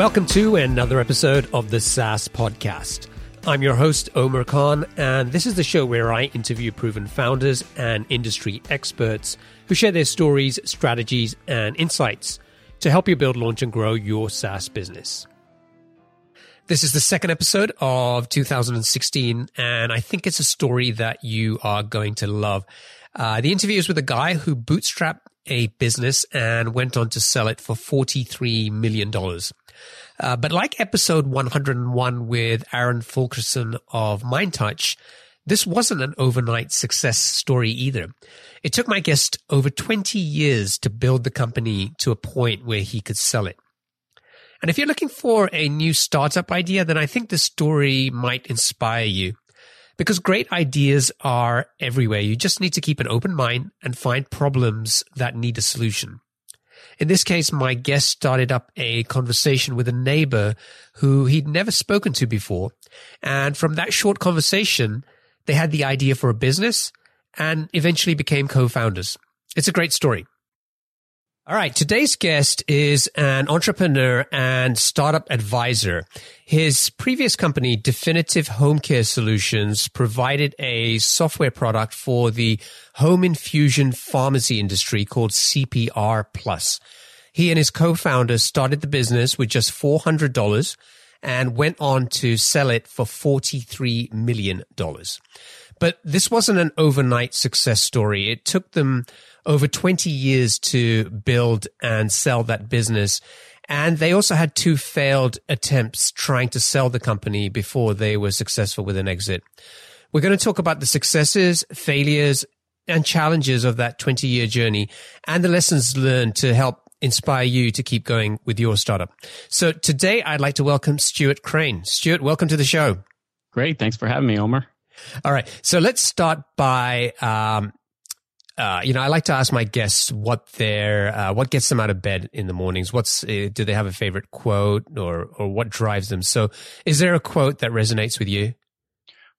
Welcome to another episode of the SaaS Podcast. I'm your host, Omer Khan, and this is the show where I interview proven founders and industry experts who share their stories, strategies, and insights to help you build, launch, and grow your SaaS business. This is the second episode of 2016, and I think it's a story that you are going to love. Uh, the interview is with a guy who bootstrapped a business and went on to sell it for $43 million. Uh, but like episode 101 with Aaron Fulkerson of MindTouch, this wasn't an overnight success story either. It took my guest over 20 years to build the company to a point where he could sell it. And if you're looking for a new startup idea, then I think this story might inspire you because great ideas are everywhere. You just need to keep an open mind and find problems that need a solution. In this case, my guest started up a conversation with a neighbor who he'd never spoken to before. And from that short conversation, they had the idea for a business and eventually became co-founders. It's a great story. All right. Today's guest is an entrepreneur and startup advisor. His previous company, Definitive Home Care Solutions, provided a software product for the home infusion pharmacy industry called CPR Plus. He and his co-founder started the business with just $400 and went on to sell it for $43 million. But this wasn't an overnight success story. It took them over 20 years to build and sell that business. And they also had two failed attempts trying to sell the company before they were successful with an exit. We're going to talk about the successes, failures, and challenges of that 20 year journey and the lessons learned to help inspire you to keep going with your startup. So today I'd like to welcome Stuart Crane. Stuart, welcome to the show. Great. Thanks for having me, Omer. All right. So let's start by um, uh, you know, I like to ask my guests what their uh, what gets them out of bed in the mornings. What's uh, do they have a favorite quote or or what drives them? So, is there a quote that resonates with you?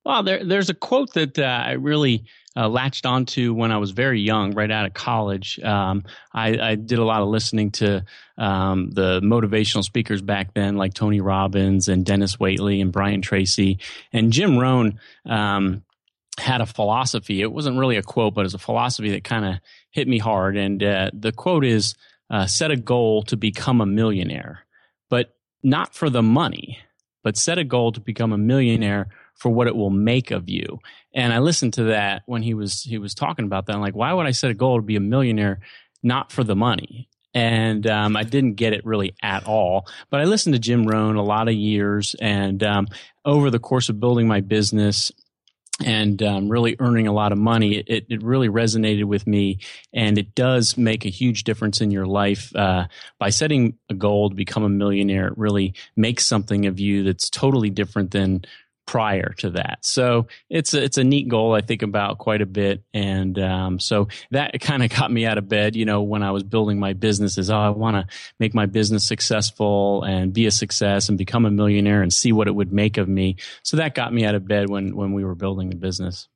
Well, there, there's a quote that uh, I really uh, latched onto when I was very young, right out of college. Um, I, I, did a lot of listening to um, the motivational speakers back then, like Tony Robbins and Dennis Waitley and Brian Tracy and Jim Rohn. Um, had a philosophy. It wasn't really a quote, but it's a philosophy that kind of hit me hard. And uh, the quote is uh, set a goal to become a millionaire, but not for the money, but set a goal to become a millionaire for what it will make of you. And I listened to that when he was he was talking about that. I'm like, why would I set a goal to be a millionaire, not for the money? and um, I didn't get it really at all. But I listened to Jim Rohn a lot of years, and um, over the course of building my business, and um, really earning a lot of money, it, it really resonated with me. And it does make a huge difference in your life. Uh, by setting a goal to become a millionaire, it really makes something of you that's totally different than prior to that. So it's a, it's a neat goal I think about quite a bit. And um, so that kind of got me out of bed, you know, when I was building my business is, oh, I want to make my business successful and be a success and become a millionaire and see what it would make of me. So that got me out of bed when, when we were building the business.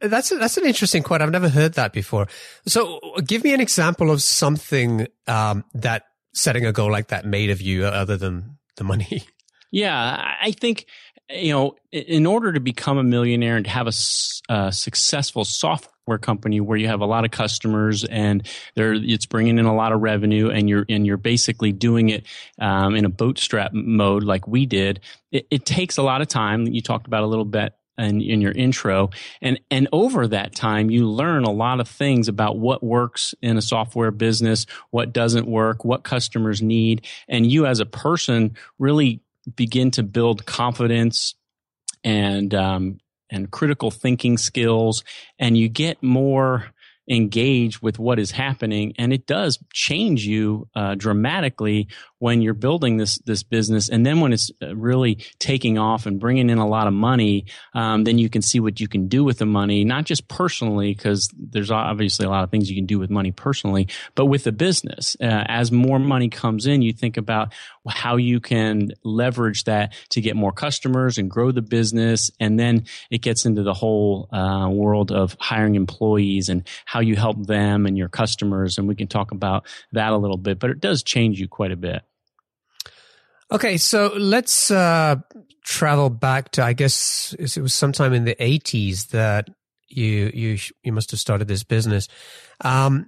That's a, that's an interesting quote. I've never heard that before. So, give me an example of something um, that setting a goal like that made of you, other than the money. Yeah, I think you know, in order to become a millionaire and have a, successful software company where you have a lot of customers and they it's bringing in a lot of revenue and you're and you're basically doing it um, in a bootstrap mode like we did, it, it takes a lot of time. You talked about a little bit in, in your intro. And, and over that time, you learn a lot of things about what works in a software business, what doesn't work, what customers need. And you as a person really begin to build confidence and um, and critical thinking skills, and you get more engaged with what is happening, and it does change you uh, dramatically when you're building this this business, and then when it's uh, really taking off and bringing in a lot of money, um, then you can see what you can do with the money, not just personally, because there's obviously a lot of things you can do with money personally, but with the business. Uh, as more money comes in, you think about how you can leverage that to get more customers and grow the business, and then it gets into the whole uh, world of hiring employees and how you help them and your customers, and we can talk about that a little bit. But it does change you quite a bit. Okay, so let's uh, travel back to I guess it was sometime in the 80s that you you you must have started this business. Um,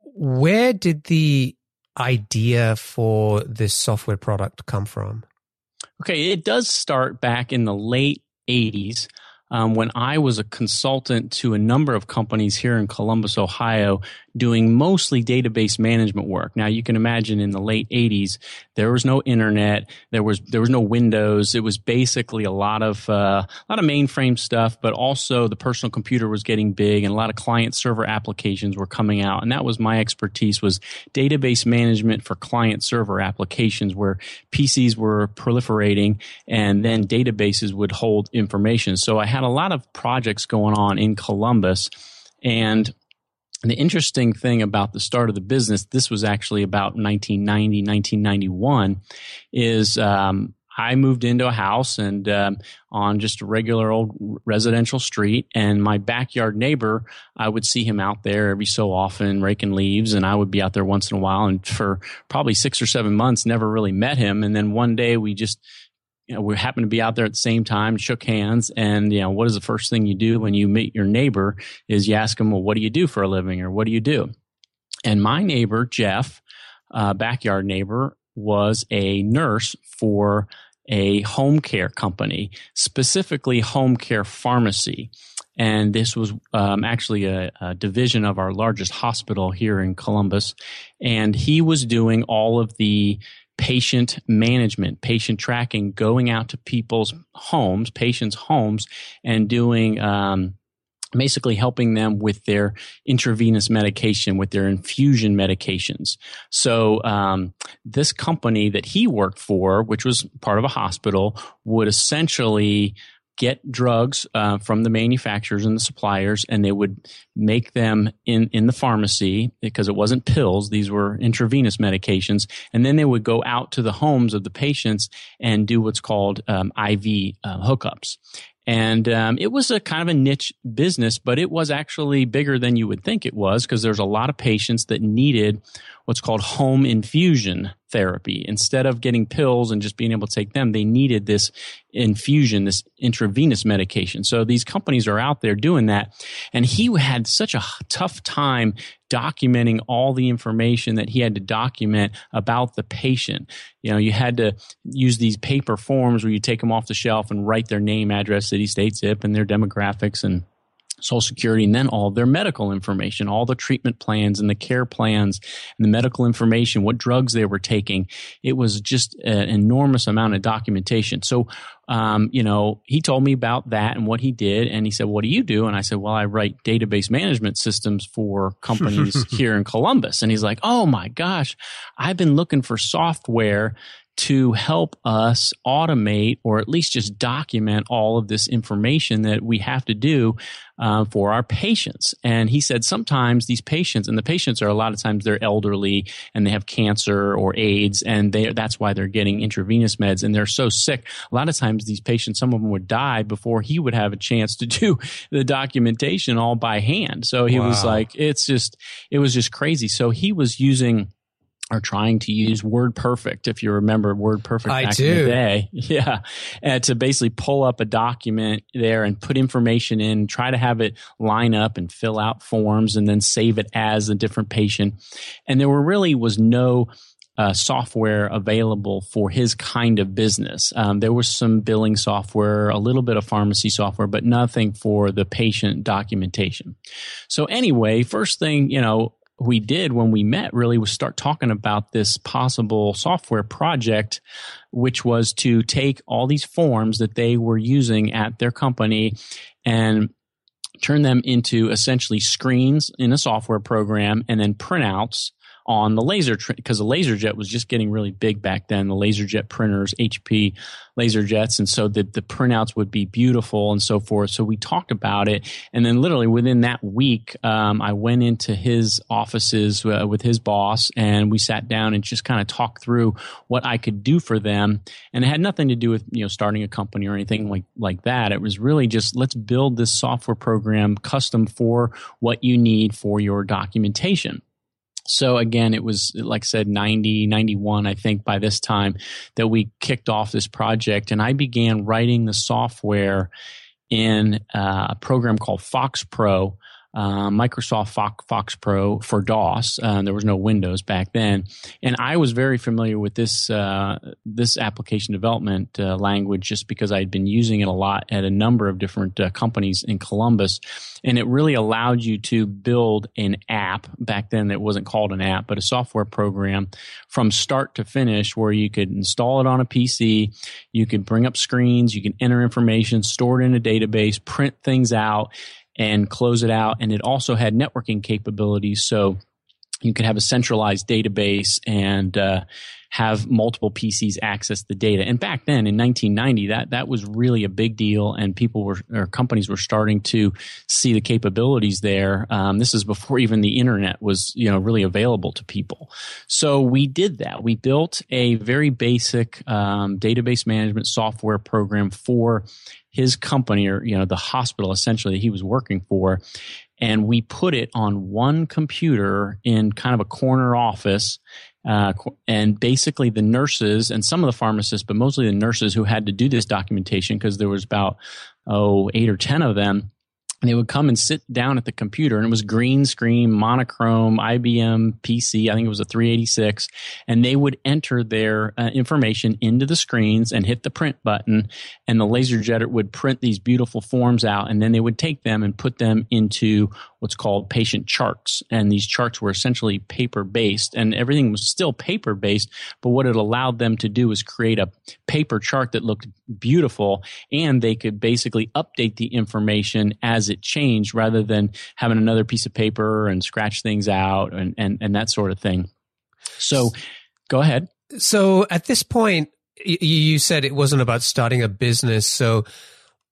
where did the idea for this software product come from? Okay, it does start back in the late 80s um, when I was a consultant to a number of companies here in Columbus, Ohio, doing mostly database management work. Now you can imagine in the late 80s, there was no internet, there was there was no Windows. It was basically a lot of uh, a lot of mainframe stuff, but also the personal computer was getting big, and a lot of client server applications were coming out. And that was my expertise was database management for client server applications, where PCs were proliferating, and then databases would hold information. So I had a lot of projects going on in Columbus, and and the interesting thing about the start of the business, this was actually about 1990, 1991, is um, I moved into a house and um, on just a regular old residential street, and my backyard neighbor, I would see him out there every so often raking leaves, and I would be out there once in a while. And for probably six or seven months, never really met him. And then one day we just you know, we happened to be out there at the same time, shook hands, and you know, what is the first thing you do when you meet your neighbor? Is you ask them, well, what do you do for a living, or what do you do? And my neighbor Jeff, uh, backyard neighbor, was a nurse for a home care company, specifically home care pharmacy. And this was um, actually a, a, division of our largest hospital here in Columbus. And he was doing all of the patient management, patient tracking, going out to people's homes, patients' homes, and doing um, basically helping them with their intravenous medication, with their infusion medications. So um, this company that he worked for, which was part of a hospital, would essentially get drugs uh, from the manufacturers and the suppliers, and they would make them in in the pharmacy because it wasn't pills; these were intravenous medications. And then they would go out to the homes of the patients and do what's called um, IV uh, hookups. And um, it was a kind of a niche business, but it was actually bigger than you would think it was because there's a lot of patients that needed what's called home infusion therapy. Instead of getting pills and just being able to take them, they needed this infusion, this intravenous medication. So these companies are out there doing that. And he had such a tough time documenting all the information that he had to document about the patient. You know, you had to use these paper forms where you take them off the shelf and write their name, address, city, state, zip, and their demographics and Social Security, and then all their medical information, all the treatment plans and the care plans and the medical information, what drugs they were taking. It was just an enormous amount of documentation. So, um, you know, he told me about that and what he did. And he said, What do you do? And I said, Well, I write database management systems for companies here in Columbus. And he's like, Oh my gosh, I've been looking for software to help us automate or at least just document all of this information that we have to do uh, for our patients. And he said sometimes these patients, and the patients are a lot of times they're elderly and they have cancer or AIDS, and they, that's why they're getting intravenous meds and they're so sick. A lot of times these patients, some of them would die before he would have a chance to do the documentation all by hand. So he wow. was like, it's just, it was just crazy. So he was using are trying to use WordPerfect. If you remember WordPerfect I back do. in the day, yeah, and to basically pull up a document there and put information in, try to have it line up and fill out forms, and then save it as a different patient. And there were really was no uh, software available for his kind of business. Um, there was some billing software, a little bit of pharmacy software, but nothing for the patient documentation. So anyway, first thing, you know, we did when we met really was start talking about this possible software project, which was to take all these forms that they were using at their company and turn them into essentially screens in a software program and then printouts on the laser because the laser jet was just getting really big back then. The laser jet printers, HP laser jets, and so the the printouts would be beautiful and so forth. So we talked about it, and then literally within that week, um, I went into his offices uh, with his boss, and we sat down and just kind of talked through what I could do for them. And it had nothing to do with you know starting a company or anything like like that. It was really just let's build this software program custom for what you need for your documentation. So again, it was, like I said, 90, 91, I think by this time that we kicked off this project. And I began writing the software in uh, a program called FoxPro, uh, Microsoft Fox, Fox, Pro for DOS. Uh, there was no Windows back then, and I was very familiar with this uh, this application development uh, language just because I had been using it a lot at a number of different uh, companies in Columbus, and it really allowed you to build an app. Back then, it wasn't called an app, but a software program from start to finish, where you could install it on a PC, you could bring up screens, you can enter information, store it in a database, print things out and close it out. And it also had networking capabilities. So you could have a centralized database and uh, have multiple PCs access the data. And back then in 1990, that that was really a big deal, and people were or companies were starting to see the capabilities there. Um, this is before even the internet was you know really available to people. So we did that. We built a very basic um, database management software program for his company or you know the hospital essentially that he was working for and we put it on one computer in kind of a corner office uh, and basically the nurses and some of the pharmacists but mostly the nurses who had to do this documentation because there was about oh eight or ten of them and they would come and sit down at the computer and it was green screen monochrome ibm pc i think it was a 386 and they would enter their uh, information into the screens and hit the print button and the laser jetter would print these beautiful forms out and then they would take them and put them into what's called patient charts and these charts were essentially paper based and everything was still paper based but what it allowed them to do was create a paper chart that looked beautiful and they could basically update the information as it changed rather than having another piece of paper and scratch things out and, and, and that sort of thing. So go ahead. So at this point, you said it wasn't about starting a business. So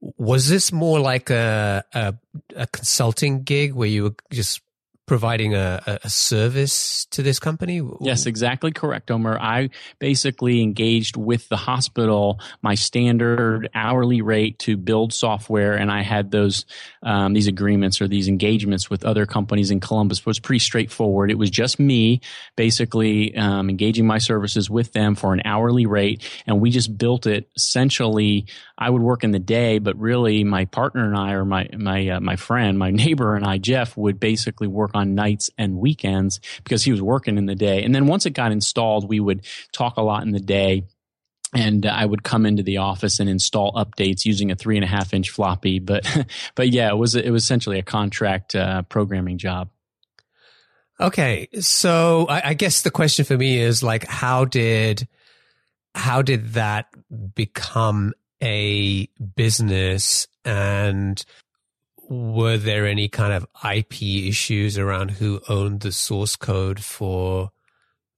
was this more like a, a, a consulting gig where you were just providing a, a service to this company? Yes, exactly correct, Omer. I basically engaged with the hospital my standard hourly rate to build software, and I had those um, these agreements or these engagements with other companies in Columbus. It was pretty straightforward. It was just me basically um, engaging my services with them for an hourly rate, and we just built it essentially. I would work in the day, but really my partner and I, or my my uh, my friend, my neighbor and I, Jeff, would basically work on nights and weekends because he was working in the day. And then once it got installed, we would talk a lot in the day and I would come into the office and install updates using a three and a half inch floppy. But, but yeah, it was, it was essentially a contract uh, programming job. Okay. So I, I guess the question for me is like, how did, how did that become a business and were there any kind of IP issues around who owned the source code for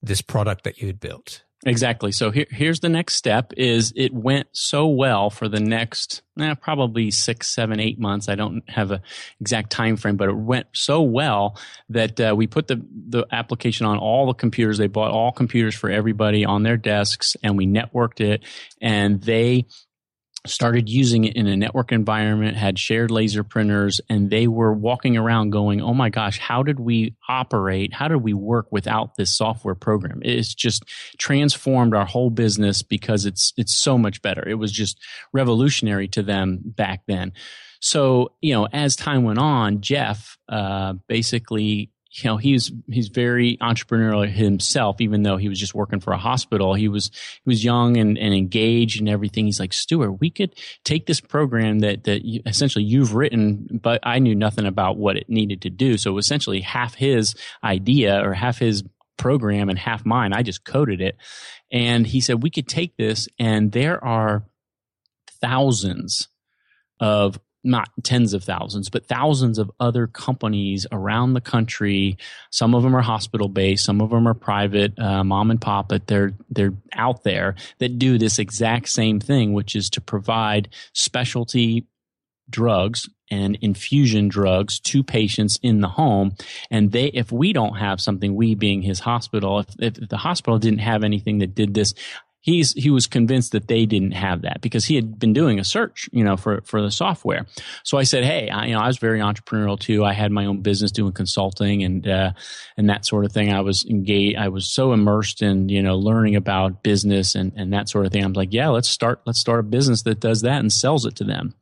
this product that you had built? Exactly. So here, here's the next step is it went so well for the next eh, probably six, seven, eight months. I don't have an exact time frame, but it went so well that uh, we put the, the application on all the computers. They bought all computers for everybody on their desks and we networked it and they started using it in a network environment, had shared laser printers, and they were walking around going, Oh my gosh, how did we operate? How did we work without this software program? It's just transformed our whole business because it's, it's so much better. It was just revolutionary to them back then. So, you know, as time went on, Jeff, uh, basically you know he's he's very entrepreneurial himself even though he was just working for a hospital. He was he was young and, and engaged and everything. He's like stuart we could take this program that that you, essentially you've written but i knew nothing about what it needed to do. So essentially half his idea or half his program and half mine i just coded it. And he said we could take this and there are thousands of not tens of thousands, but thousands of other companies around the country. Some of them are hospital based, some of them are private, uh, mom and pop, but they're they're out there that do this exact same thing, which is to provide specialty drugs and infusion drugs to patients in the home and they if we don't have something we being his hospital if, if the hospital didn't have anything that did this he's he was convinced that they didn't have that because he had been doing a search, you know, for for the software. So I said, hey, I, you know, I was very entrepreneurial too. I had my own business doing consulting and uh, and that sort of thing. I was engaged. I was so immersed in you know learning about business and and that sort of thing. I'm like, yeah, let's start let's start a business that does that and sells it to them.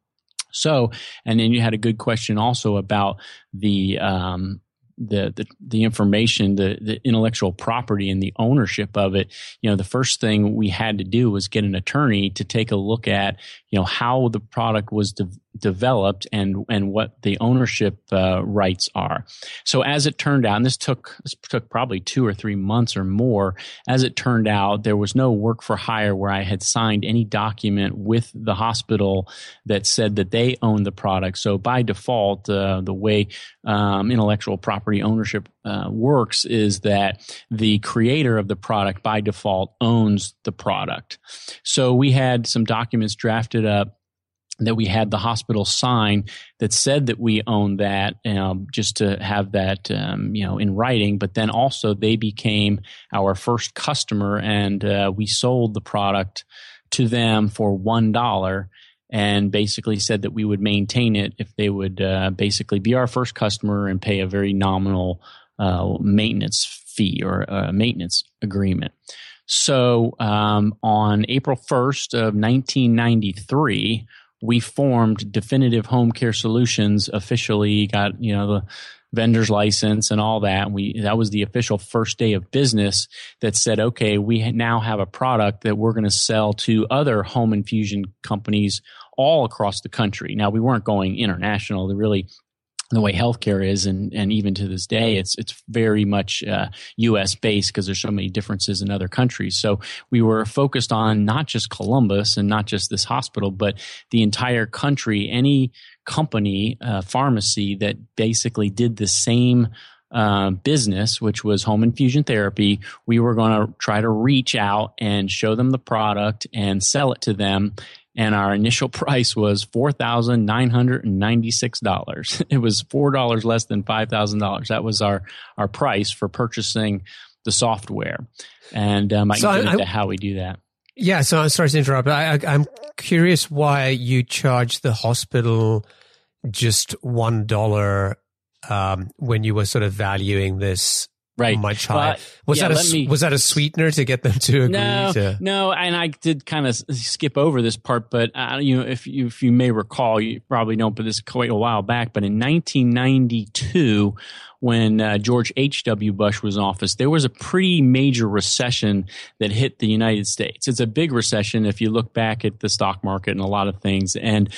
So, and then you had a good question also about the um, the, the, the information, the, the intellectual property and the ownership of it, you know, the first thing we had to do was get an attorney to take a look at, you know, how the product was de- developed and and what the ownership uh, rights are. So as it turned out, and this took this took probably two or three months or more. As it turned out, there was no work for hire where I had signed any document with the hospital that said that they owned the product. So by default, uh, the way um, intellectual property ownership uh, works is that the creator of the product by default owns the product. So we had some documents drafted up that we had the hospital sign that said that we owned that um, just to have that um, you know in writing. But then also they became our first customer and uh, we sold the product to them for one dollar and basically said that we would maintain it if they would uh, basically be our first customer and pay a very nominal uh, maintenance fee or a maintenance agreement. So um, on April 1st of 1993, we formed Definitive Home Care Solutions officially, got, you know, the vendor's license and all that. We, that was the official first day of business that said, okay, we now have a product that we're going to sell to other home infusion companies all across the country. Now we weren't going international. They really the way healthcare is, and and even to this day, it's it's very much uh, U.S. based because there's so many differences in other countries. So we were focused on not just Columbus and not just this hospital, but the entire country. Any company, uh, pharmacy that basically did the same. Uh, business, which was home infusion therapy, we were going to try to reach out and show them the product and sell it to them and our initial price was four thousand nine hundred and ninety six dollars. It was four dollars less than five thousand dollars. That was our our price for purchasing the software, and um, I so can get into how we do that. Yeah, so I'm sorry to interrupt. I, I, I'm curious why you charge the hospital just one dollar um, when you were sort of valuing this right. much higher. was yeah, that a me, was that a sweetener to get them to agree? No, to? no. And I did kind of skip over this part, but uh, you know, if you if you may recall, you probably don't, but this is quite a while back. But in 1992, when uh, George H. W. Bush was in office, there was a pretty major recession that hit the United States. It's a big recession if you look back at the stock market and a lot of things, and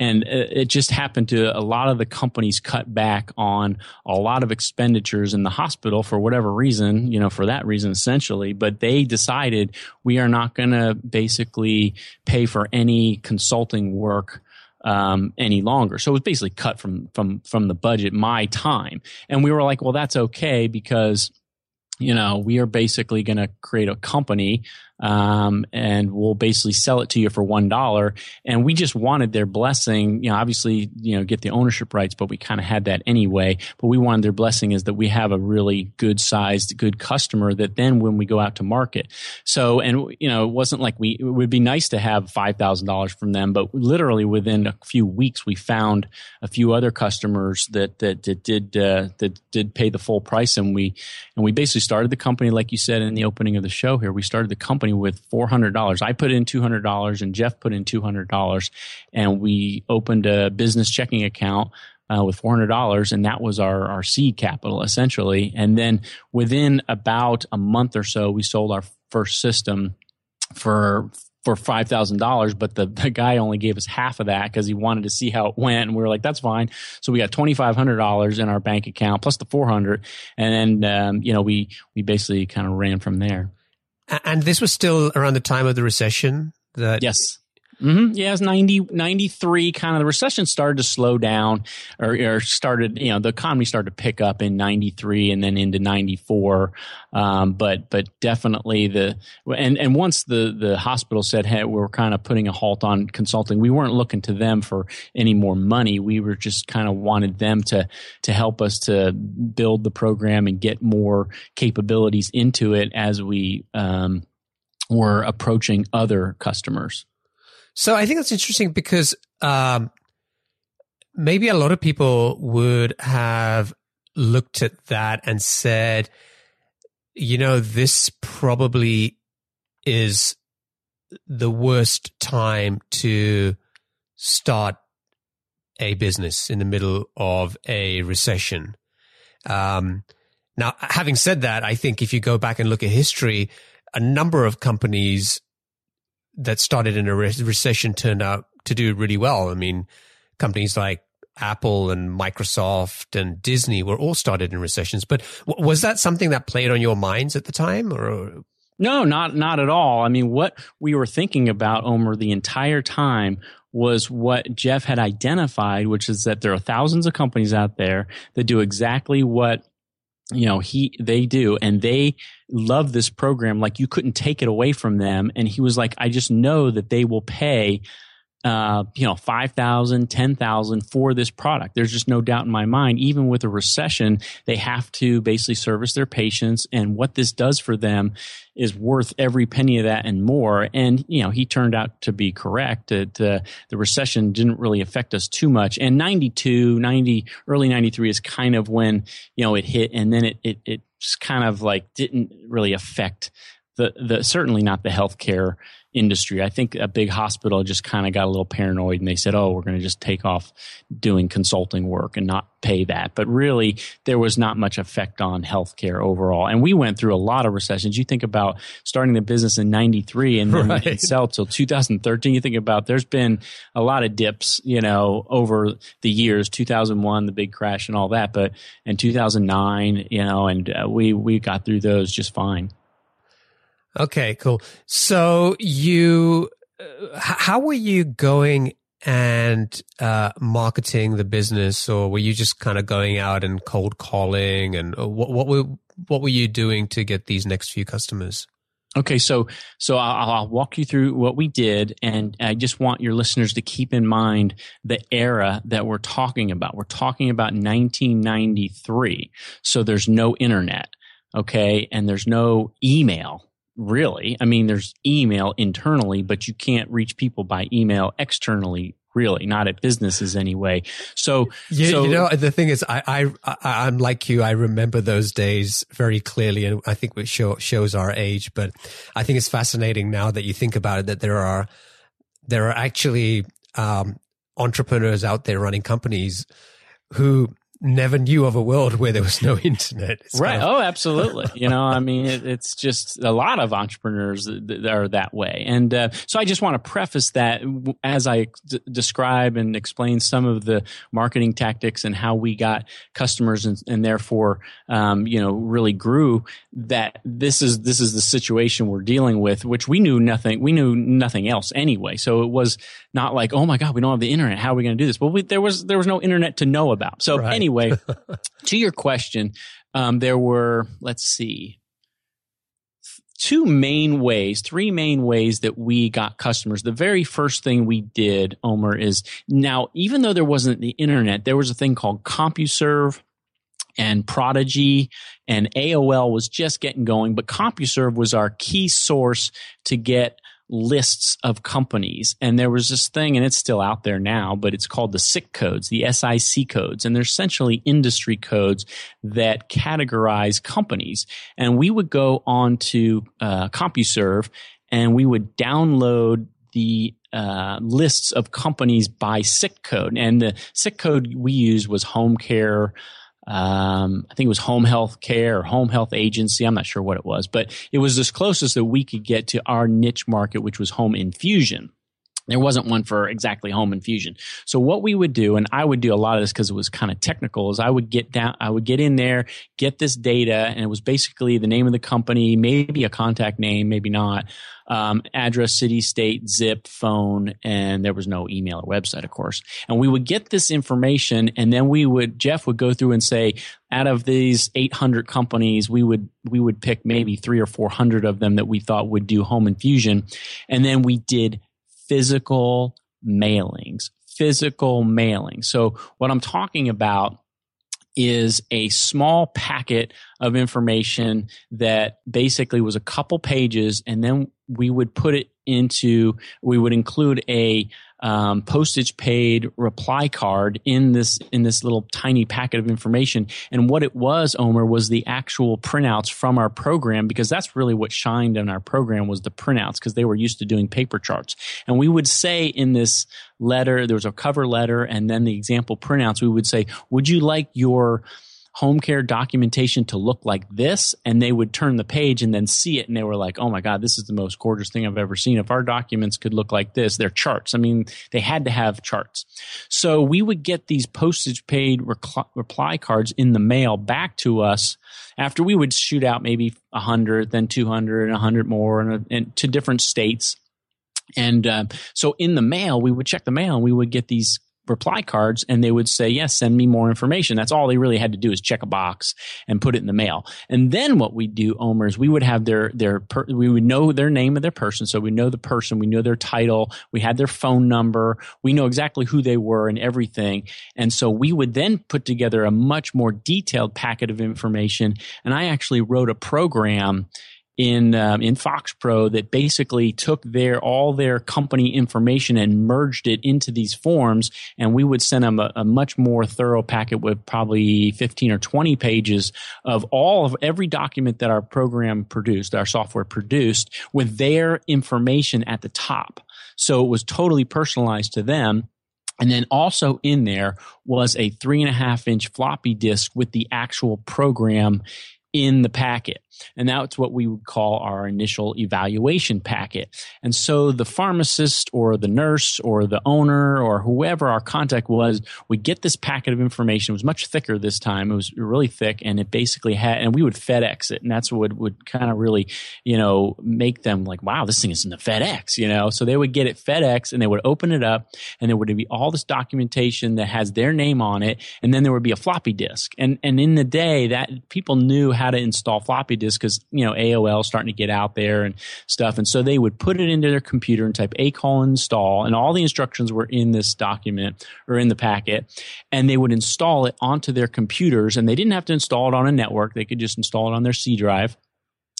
and it just happened to a lot of the companies cut back on a lot of expenditures in the hospital for whatever reason, you know, for that reason essentially. But they decided we are not going to basically pay for any consulting work um, any longer. So it was basically cut from from from the budget, my time, and we were like, well, that's okay because you know we are basically going to create a company um, and we'll basically sell it to you for one dollar. And we just wanted their blessing. You know, obviously, you know, get the ownership rights, but we kind of had that anyway. But we wanted their blessing is that we have a really good sized, good customer that then when we go out to market. So, and you know, it wasn't like we. It would be nice to have five thousand dollars from them, but literally within a few weeks, we found a few other customers that that, that did uh, that did pay the full price, and we and we basically started the company like you said in the opening of the show. Here, we started the company with $400. I put in $200 and Jeff put in $200 and we opened a business checking account uh, with $400 and that was our, our seed capital essentially. And then within about a month or so, we sold our first system for for five thousand dollars, but the, the guy only gave us half of that because he wanted to see how it went, and we were like, "That's fine." So we got twenty five hundred dollars in our bank account plus the four hundred, and then um, you know we we basically kind of ran from there. And this was still around the time of the recession. That yes, Mm-hmm. Yeah, it was 90, 93 kind of the recession started to slow down or, or, started, you know, the economy started to pick up in 93 and then into 94. Um, but, but definitely the, and, and once the, the hospital said, Hey, we're kind of putting a halt on consulting, we weren't looking to them for any more money. We were just kind of wanted them to, to help us to build the program and get more capabilities into it as we, um, were approaching other customers. So I think that's interesting because um, maybe a lot of people would have looked at that and said, you know, this probably is the worst time to start a business in the middle of a recession. Um, now, having said that, I think if you go back and look at history, a number of companies that started in a re- recession turned out to do really well. I mean, companies like Apple and Microsoft and Disney were all started in recessions. But w- was that something that played on your minds at the time, or? No, not not at all. I mean, what we were thinking about, Omer, the entire time was what Jeff had identified, which is that there are thousands of companies out there that do exactly what you know he they do and they love this program like you couldn't take it away from them and he was like i just know that they will pay uh, you know, 5,000, 10,000 for this product. There's just no doubt in my mind, even with a recession, they have to basically service their patients. And what this does for them is worth every penny of that and more. And, you know, he turned out to be correct that uh, the recession didn't really affect us too much. And 92, 90, early 93 is kind of when, you know, it hit and then it, it, it kind of like didn't really affect the, the certainly not the healthcare industry. I think a big hospital just kind of got a little paranoid and they said, "Oh, we're going to just take off doing consulting work and not pay that." But really, there was not much effect on healthcare overall. And we went through a lot of recessions. You think about starting the business in 93 and then right. it sell till 2013. You think about there's been a lot of dips, you know, over the years, 2001, the big crash and all that, but in 2009, you know, and uh, we we got through those just fine. Okay, cool. So you, uh, how were you going and uh, marketing the business, or were you just kind of going out and cold calling, and uh, what what were what were you doing to get these next few customers? Okay, so so I'll, I'll, walk you through what we did, and I just want your listeners to keep in mind the era that we're talking about. We're talking about 1993, so there's no internet, okay, and there's no email really. I mean, there's email internally, but you can't reach people by email externally. Really, not at businesses anyway. So, yeah, so, you know, the thing is, I, I, I, am like you. I remember those days very clearly, and I think it show, shows our age. But I think it's fascinating now that you think about it that there are there are actually um, entrepreneurs out there running companies who never knew of a world where there was no internet. It's right. Kind of- oh, absolutely. you know, I mean, it, it's just a lot of entrepreneurs that, are that way. And uh, so I just want to preface that as I d- describe and explain some of the marketing tactics and how we got customers and, and therefore, um, you know, really grew that this is, this is the situation we're dealing with, which we knew nothing, we knew nothing else anyway. So it was not like, oh my God, we don't have the internet. How are we going to do this? Well, we, there was, there was no internet to know about. So right. anyway, anyway, to your question, um, there were, let's see, two main ways, three main ways that we got customers. The very first thing we did, Omer, is now, even though there wasn't the internet, there was a thing called CompuServe and Prodigy and AOL was just getting going, but CompuServe was our key source to get lists of companies. And there was this thing, and it's still out there now, but it's called the SIC codes, the SIC codes. And they're essentially industry codes that categorize companies. And we would go on to uh, CompuServe and we would download the uh, lists of companies by SIC code. And the SIC code we used was home care, um, I think it was home health care or home health agency. I'm not sure what it was, but it was as closest that we could get to our niche market, which was home infusion. There wasn't one for exactly home infusion. So what we would do, and I would do a lot of this because it was kind of technical, is I would get down, I would get in there, get this data, and it was basically the name of the company, maybe a contact name, maybe not, um, address, city, state, zip, phone, and there was no email or website, of course. And we would get this information, and then we would Jeff would go through and say, out of these 800 companies, we would we would pick maybe three or four hundred of them that we thought would do home infusion, and then we did physical mailings, physical mailing. So what I'm talking about is a small packet of information that basically was a couple pages and then we would put it into we would include a um, postage paid reply card in this in this little tiny packet of information. And what it was, Omer, was the actual printouts from our program because that's really what shined in our program was the printouts because they were used to doing paper charts. And we would say in this letter, there was a cover letter and then the example printouts. We would say, "Would you like your home care documentation to look like this and they would turn the page and then see it and they were like oh my god this is the most gorgeous thing i've ever seen. If our documents could look like this they're charts. I mean they had to have charts. So we would get these postage paid reply cards in the mail back to us after we would shoot out maybe 100 then 200 and 100 more and, and to different states. And uh, so in the mail, we would check the mail and we would get these reply cards and they would say, yes, send me more information. That's all they really had to do is check a box and put it in the mail. And then what we do, Omer, is we would have their, their, per, we would know their name of their person. So we know the person, we know their title, we had their phone number, we know exactly who they were and everything. And so we would then put together a much more detailed packet of information. And I actually wrote a program in um, in FoxPro that basically took their all their company information and merged it into these forms, and we would send them a, a, much more thorough packet with probably fifteen or twenty pages of all of every document that our program produced, our software produced, with their information at the top. So it was totally personalized to them. And then also in there was a three and a half inch floppy disk with the actual program in the packet. And that's what we would call our initial evaluation packet. And so the pharmacist or the nurse or the owner or whoever our contact was, we get this packet of information. It was much thicker this time. It was really thick and it basically had, and we would FedEx it. And that's what would, would kind of really, you know, make them like, wow, this thing is in the FedEx, you know? So they would get it FedEx and they would open it up and there would be all this documentation that has their name on it. And then there would be a floppy disk. And, and in the day that people knew how to install floppy disks because you know AOL starting to get out there and stuff, and so they would put it into their computer and type a colon install, and all the instructions were in this document or in the packet, and they would install it onto their computers, and they didn't have to install it on a network; they could just install it on their C drive.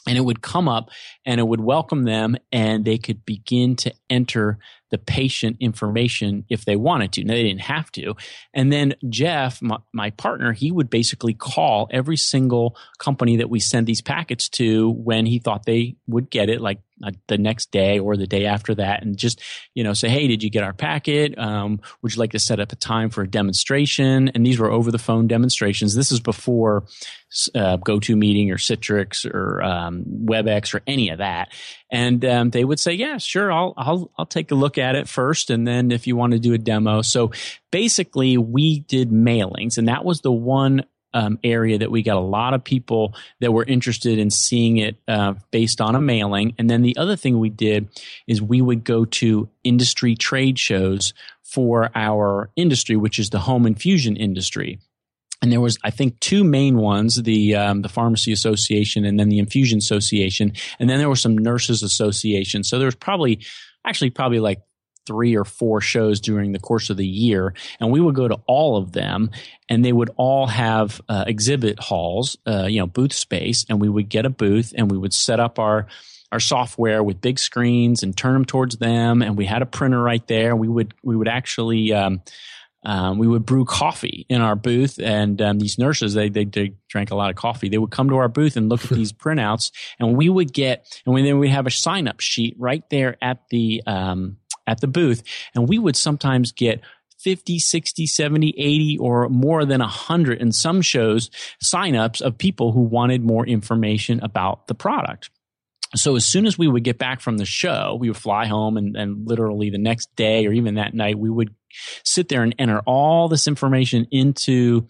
And it would come up and it would welcome them and they could begin to enter the patient information if they wanted to. Now they didn't have to. And then Jeff, my, my, partner, he would basically call every single company that we send these packets to when he thought they would get it, like the next day or the day after that, and just you know say, hey, did you get our packet? Um, would you like to set up a time for a demonstration? And these were over the phone demonstrations. This is before uh, GoToMeeting or Citrix or um, WebEx or any of that. And um, they would say, yeah, sure, I'll, I'll, I'll take a look at it first. And then if you want to do a demo. So basically we did mailings and that was the one um, area that we got a lot of people that were interested in seeing it uh, based on a mailing. And then the other thing we did is we would go to industry trade shows for our industry, which is the home infusion industry and there was i think two main ones the um, the pharmacy association and then the infusion association and then there were some nurses association so there was probably actually probably like three or four shows during the course of the year and we would go to all of them and they would all have uh, exhibit halls uh, you know booth space and we would get a booth and we would set up our our software with big screens and turn them towards them and we had a printer right there we would we would actually um, um, we would brew coffee in our booth, and um, these nurses they, they, they drank a lot of coffee. They would come to our booth and look at these printouts, and we would get and we, then we'd have a sign up sheet right there at the um, at the booth, and we would sometimes get 50, 60, 70, 80, or more than 100 in some shows signups of people who wanted more information about the product. So as soon as we would get back from the show, we would fly home and, and literally the next day or even that night, we would sit there and enter all this information into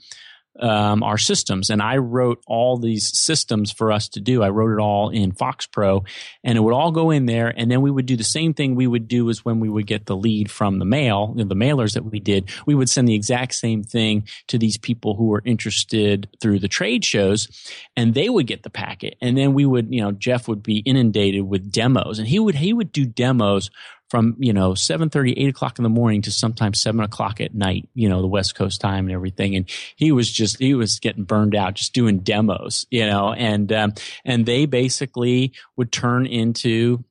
um, our systems. And I wrote all these systems for us to do. I wrote it all in FoxPro and it would all go in there. And then we would do the same thing we would do as when we would get the lead from the mail, the mailers that we did. We would send the exact same thing to these people who were interested through the trade shows and they would get the packet. And then we would, you know, Jeff would be inundated with demos and he would, he would do demos from you know 7.30 8 o'clock in the morning to sometimes 7 o'clock at night you know the west coast time and everything and he was just he was getting burned out just doing demos you know and um, and they basically would turn into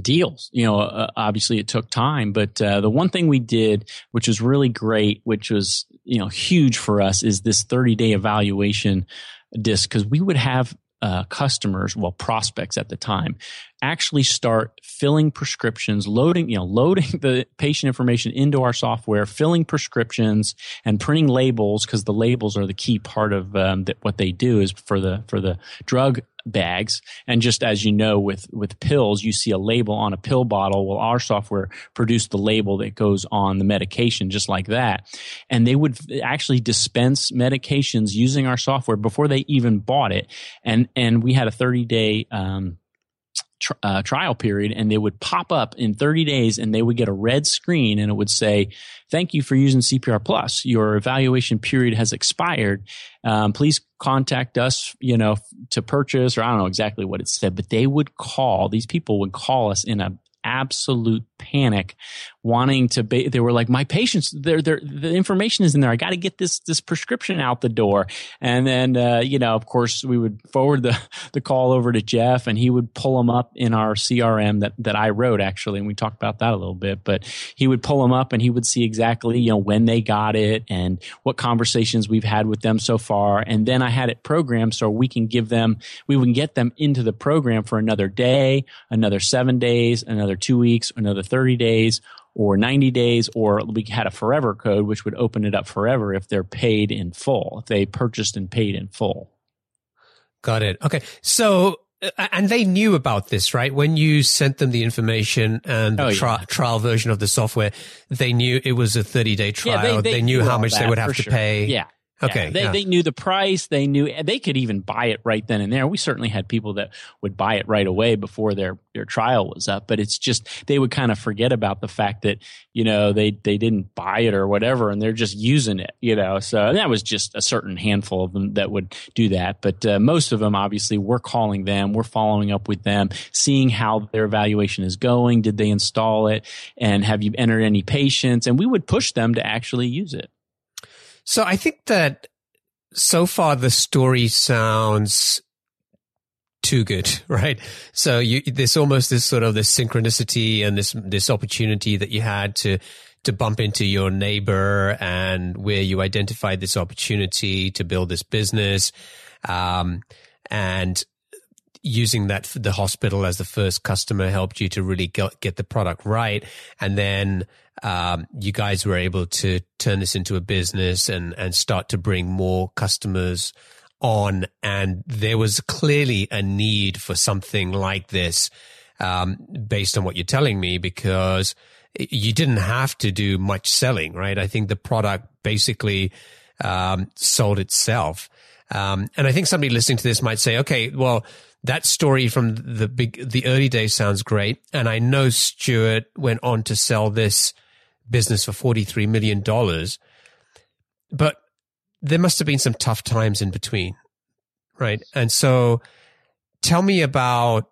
deals. You know, uh, obviously it took time, but uh, the one thing we did, which was really great, which was you know huge for us, is this 30 day evaluation disc because we would have uh, customers, well, prospects at the time, actually start filling prescriptions, loading, you know, loading the patient information into our software, filling prescriptions, and printing labels because the labels are the key part of um, that. What they do is for the for the drug bags. And just as you know, with, with pills, you see a label on a pill bottle. Well, our software produced the label that goes on the medication just like that. And they would actually dispense medications using our software before they even bought it. And, and we had a 30 day, um, tr- uh, trial period and they would pop up in 30 days and they would get a red screen and it would say, thank you for using CPR Plus. Your evaluation period has expired. Um, please contact us, you know, to purchase, or I don't know exactly what it said, but they would call, these people would call us in a absolute panic wanting to be they were like my patients they're, they're, the information is in there. I got to get this this prescription out the door. And then uh, you know of course we would forward the the call over to jeff and he would pull them up in our crm that that i wrote actually and we talked about that a little bit but he would pull them up and he would see exactly you know when they got it and what conversations we've had with them so far. And then i had it programmed so we can give them we can get them into the program for another day another seven days another two weeks another 30 days or 90 days, or we had a forever code, which would open it up forever if they're paid in full, if they purchased and paid in full. Got it. Okay. So, uh, and they knew about this, right? When you sent them the information and the oh, tri- yeah. trial version of the software, they knew it was a 30 day trial. Yeah, they, they, they, knew how much they would have to sure. pay. Yeah. Okay. Yeah, they, yeah. they knew the price. They knew they could even buy it right then and there. We certainly had people that would buy it right away before their, their trial was up, but it's just, they would kind of forget about the fact that, you know, they, they didn't buy it or whatever and they're just using it, you know. So that was just a certain handful of them that would do that. But uh, most of them, obviously, we're calling them, we're following up with them, seeing how their evaluation is going. Did they install it? And have you entered any patients? And we would push them to actually use it. So I think that so far the story sounds too good, right? So you, there's almost this sort of this synchronicity and this, this opportunity that you had to, to bump into your neighbor and where you identified this opportunity to build this business. Um, and using that, the hospital as the first customer helped you to really get, get the product right. And then, um, you guys were able to turn this into a business and, and start to bring more customers on. And there was clearly a need for something like this, um, based on what you're telling me, because you didn't have to do much selling, right? I think the product basically, um, sold itself. Um, and I think somebody listening to this might say, okay, well, that story from the big, the early days sounds great. And I know Stuart went on to sell this business for $43 million, but there must have been some tough times in between. Right. And so tell me about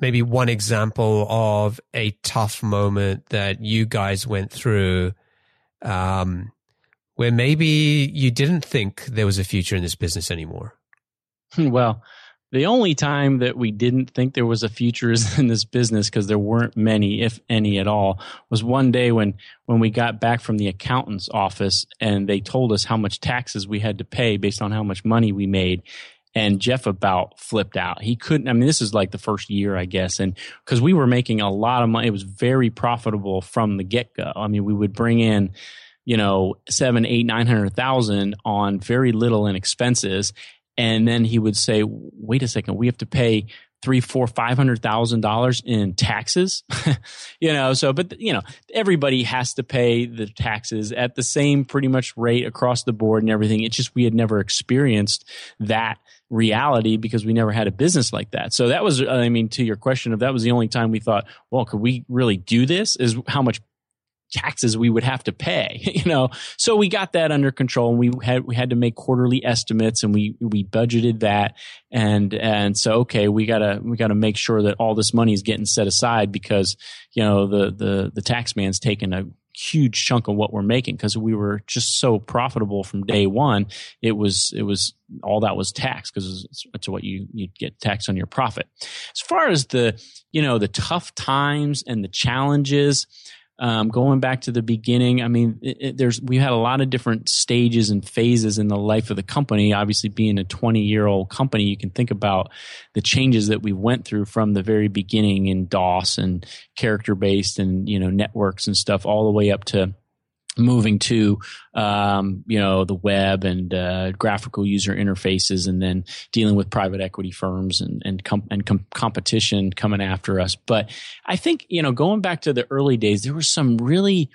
maybe one example of a tough moment that you guys went through, um, where maybe you didn't think there was a future in this business anymore. Well, the only time that we didn't think there was a future is in this business because there weren't many, if any at all, was one day when when we got back from the accountant's office and they told us how much taxes we had to pay based on how much money we made. And Jeff about flipped out. He couldn't. I mean, this is like the first year, I guess, and because we were making a lot of money, it was very profitable from the get go. I mean, we would bring in you know, seven, eight, nine hundred thousand on very little in expenses and then he would say, "Wait a second, we have to pay three, four, five hundred thousand dollars in taxes." you know, so but you know, everybody has to pay the taxes at the same pretty much rate across the board and everything. It's just we had never experienced that reality because we never had a business like that. So that was, I mean, to your question, if that was the only time we thought, well, could we really do this? Is how much taxes we would have to pay, you know. So we got that under control and we had we had to make quarterly estimates and we we budgeted that and and so okay, we got to we got to make sure that all this money is getting set aside because, you know, the the the tax man's taking a huge chunk of what we're making because we were just so profitable from day one. It was it was all that was tax because it's, it's, what you you get taxed on your profit. As far as the you know the tough times and the challenges, um, going back to the beginning, I mean, it, it, there's we had a lot of different stages and phases in the life of the company. Obviously, being a 20 year old company, you can think about the changes that we went through from the very beginning in DOS and character based and you know networks and stuff, all the way up to moving to um, you know the web and uh, graphical user interfaces, and then dealing with private equity firms and and, com- and com- competition coming after us. But I think you know going back to the early days, there were some really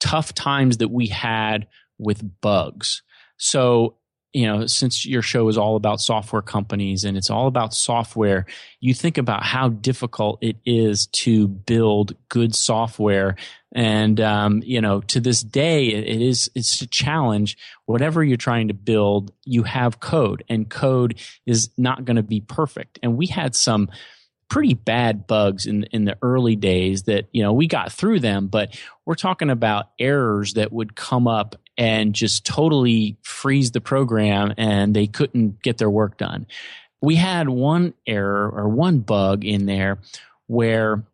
tough times that we had with bugs. So you know, since your show is all about software companies and it's all about software, you think about how difficult it is to build good software. And, um, you know, to this day, it is, it's a challenge. Whatever you're trying to build, you have code and code is not going to be perfect. And we had some, pretty bad bugs in in the early days that you know we got through them but we're talking about errors that would come up and just totally freeze the program and they couldn't get their work done. We had one error or one bug in there where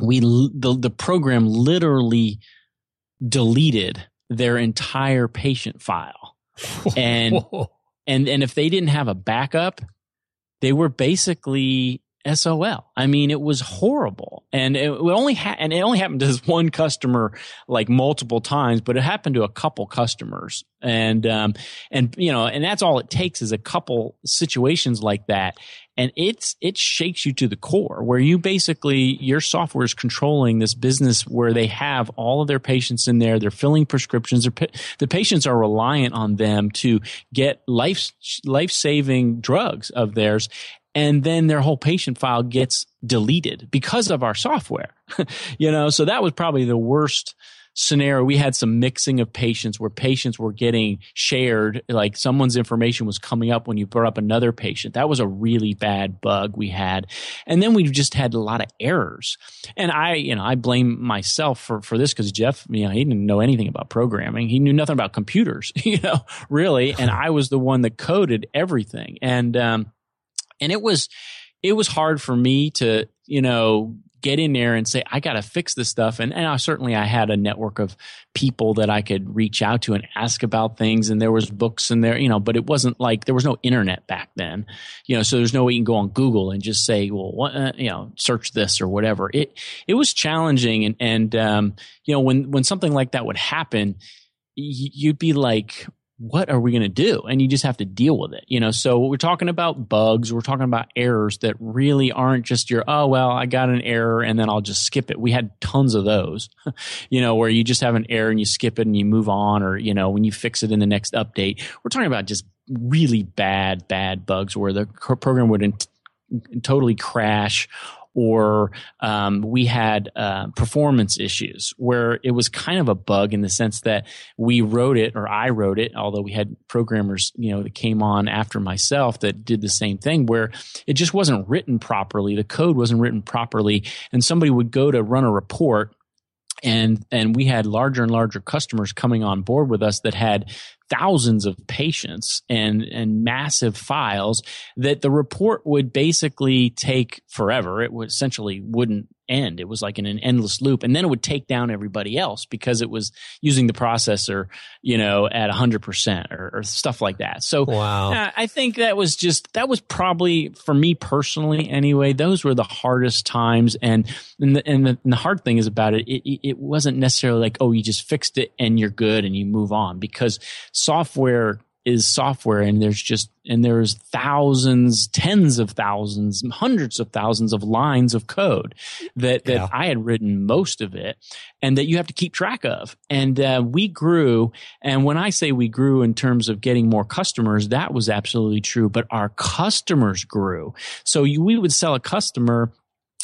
we the, the program literally deleted their entire patient file. And and and if they didn't have a backup, they were basically SOL. I mean, it was horrible, and it only ha- and it only happened to this one customer like multiple times, but it happened to a couple customers, and um, and you know, and that's all it takes is a couple situations like that, and it's it shakes you to the core, where you basically your software is controlling this business where they have all of their patients in there, they're filling prescriptions, the patients are reliant on them to get life life saving drugs of theirs, and then their whole patient file gets deleted because of our software. you know, so that was probably the worst scenario. We had some mixing of patients where patients were getting shared, like someone's information was coming up when you brought up another patient. That was a really bad bug we had. And then we just had a lot of errors. And I, you know, I blame myself for, for this because Jeff, you know, he didn't know anything about programming. He knew nothing about computers, you know, really. And I was the one that coded everything. And, um, and it was, it was hard for me to, you know, get in there and say, I got to fix this stuff. And, and I, certainly I had a network of people that I could reach out to and ask about things. And there was books in there, you know, but it wasn't like there was no internet back then, you know, so there's no way you can go on Google and just say, well, what, uh, you know, search this or whatever. It, it was challenging. And, and, um, you know, when, when something like that would happen, you'd be like, what are we going to do? And you just have to deal with it, you know? So we're talking about bugs. We're talking about errors that really aren't just your, oh, well, I got an error and then I'll just skip it. We had tons of those, you know, where you just have an error and you skip it and you move on or, you know, when you fix it in the next update. We're talking about just really bad, bad bugs where the program would in- totally crash or um, we had uh, performance issues where it was kind of a bug in the sense that we wrote it or I wrote it, although we had programmers, you know, that came on after myself that did the same thing where it just wasn't written properly. The code wasn't written properly. And somebody would go to run a report and and we had larger and larger customers coming on board with us that had thousands of patients and and massive files that the report would basically take forever. It would essentially wouldn't end. It was like in an endless loop. And then it would take down everybody else because it was using the processor you know at 100% or, or stuff like that. So wow. Uh, i think that was just that was probably for me personally anyway those were the hardest times. And and the, and the, and the hard thing is about it, it it wasn't necessarily like oh you just fixed it and you're good and you move on because software is software and there's just and there's thousands tens of thousands hundreds of thousands of lines of code that that yeah. i had written most of it and that you have to keep track of and uh, we grew and when i say we grew in terms of getting more customers that was absolutely true but our customers grew so you, we would sell a customer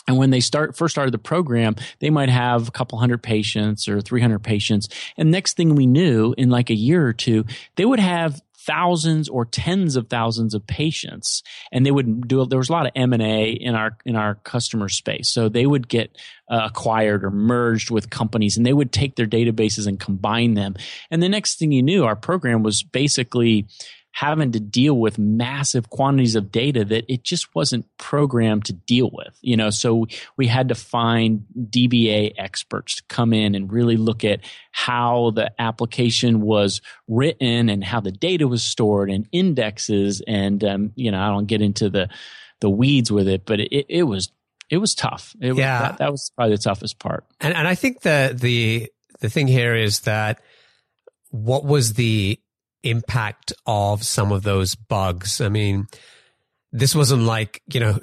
And when they start first started the program, they might have a couple hundred patients or 300 patients. And next thing we knew, in like a year or two, they would have thousands or tens of thousands of patients. And they would do there was a lot of m&a in our in our customer space. So they would get uh, acquired or merged with companies and they would take their databases and combine them. And the next thing you knew our program was basically having to deal with massive quantities of data that it just wasn't programmed to deal with. You know, so we had to find DBA experts to come in and really look at how the application was written and how the data was stored and indexes. And, um, you know, I don't get into the, the weeds with it, but it, it was, it was tough. It yeah. Was, that, that was probably the toughest part. And, and I think the, the, the thing here is that what was the impact of some of those bugs. I mean, this wasn't like, you know,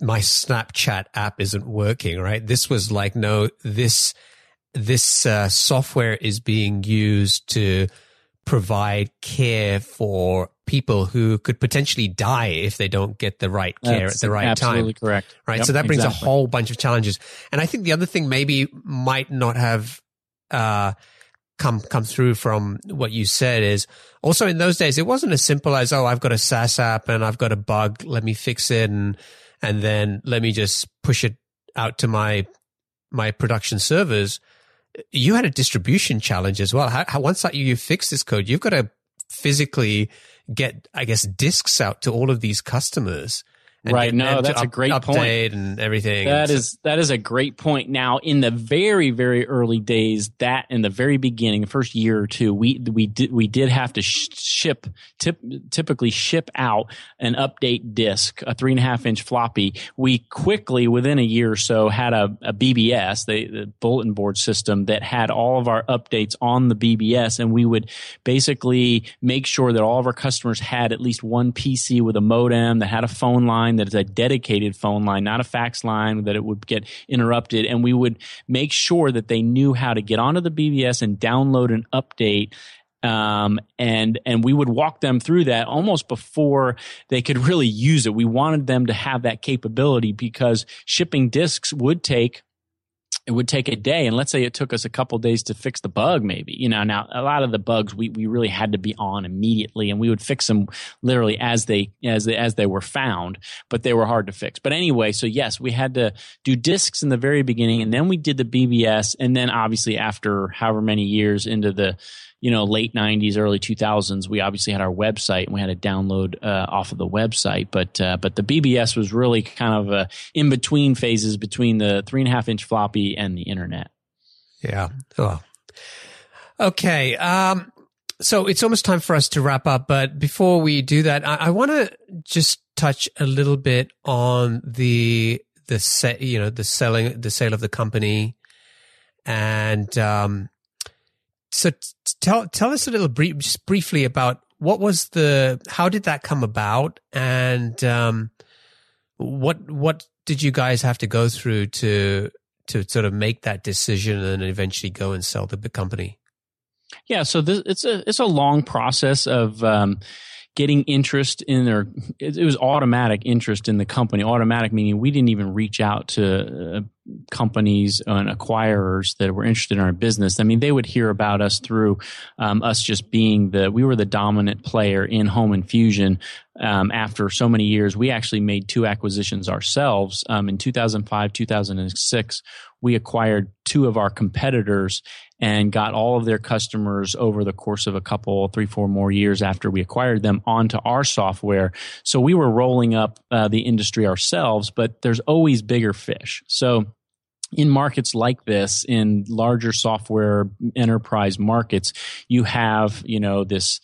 my Snapchat app isn't working, right? This was like, no, this, this uh, software is being used to provide care for people who could potentially die if they don't get the right care That's at the right absolutely time. correct. Right. Yep, so that brings exactly. a whole bunch of challenges. And I think the other thing maybe might not have, uh, come come through from what you said is also in those days it wasn't as simple as oh I've got a SaaS app and I've got a bug let me fix it and and then let me just push it out to my my production servers. You had a distribution challenge as well. How, how once that you fix this code you've got to physically get I guess disks out to all of these customers Right. No, that's a great point. and everything That So- is that is a great point. Now, in the very very early days, that in the very beginning, the first year or two, we we did we did have to sh- ship tip, typically ship out an update disk, a three and a half inch floppy. We quickly within a year or so had a, a BBS, the, the bulletin board system that had all of our updates on the BBS, and we would basically make sure that all of our customers had at least one PC with a modem that had a phone line that is a dedicated phone line, not a fax line that it would get interrupted. And we would make sure that they knew how to get onto the BBS and download an update um, and and we would walk them through that almost before they could really use it. We wanted them to have that capability because shipping disks would take it would take a day. And let's say it took us a couple days to fix the bug maybe you know now a lot of the bugs we, we really had to be on immediately and we would fix them literally as they as they as they were found but they were hard to fix. But anyway so yes we had to do disks in the very beginning and then we did the bbs and then obviously after however many years into the you know late 90s early 2000s we obviously had our website and we had to download uh, off of the website but uh, but the bbs was really kind of in between phases between the three and a half inch floppy and the internet Yeah. Oh. Okay. Um, so it's almost time for us to wrap up, but before we do that, I, I want to just touch a little bit on the the set, you know, the selling, the sale of the company, and um, so tell tell us a little brief, just briefly about what was the, how did that come about, and um, what what did you guys have to go through to to sort of make that decision and eventually go and sell the company? Yeah, so this, it's a it's a long process of um, getting interest in their. It, it was automatic interest in the company. Automatic meaning we didn't even reach out to uh, companies and acquirers that were interested in our business. I mean, they would hear about us through um, us just being the we were the dominant player in home infusion. Um, after so many years, we actually made two acquisitions ourselves. Um, in 2005, 2006, we acquired two of our competitors and got all of their customers over the course of a couple, three, four more years after we acquired them onto our software. So we were rolling up uh, the industry ourselves, but there's always bigger fish. So in markets like this, in larger software enterprise markets, you have, you know, this,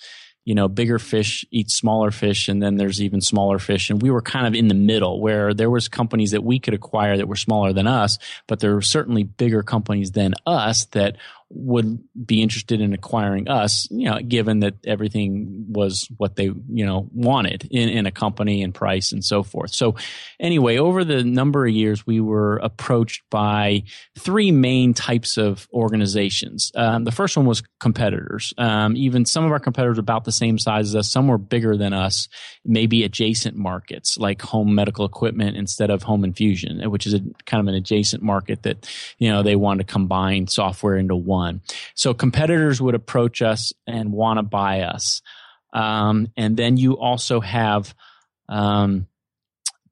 you know, bigger fish eat smaller fish, and then there's even smaller fish. And we were kind of in the middle where there was companies that we could acquire that were smaller than us, but there were certainly bigger companies than us that would be interested in acquiring us, you know, given that everything was what they, you know, wanted in, in a company and price and so forth. So anyway, over the number of years, we were approached by three main types of organizations. Um, the first one was competitors. Um, even some of our competitors about the same size as us, some were bigger than us, maybe adjacent markets like home medical equipment instead of home infusion, which is a kind of an adjacent market that, you know, they want to combine software into one one. So competitors would approach us and want to buy us. Um, and then you also have um,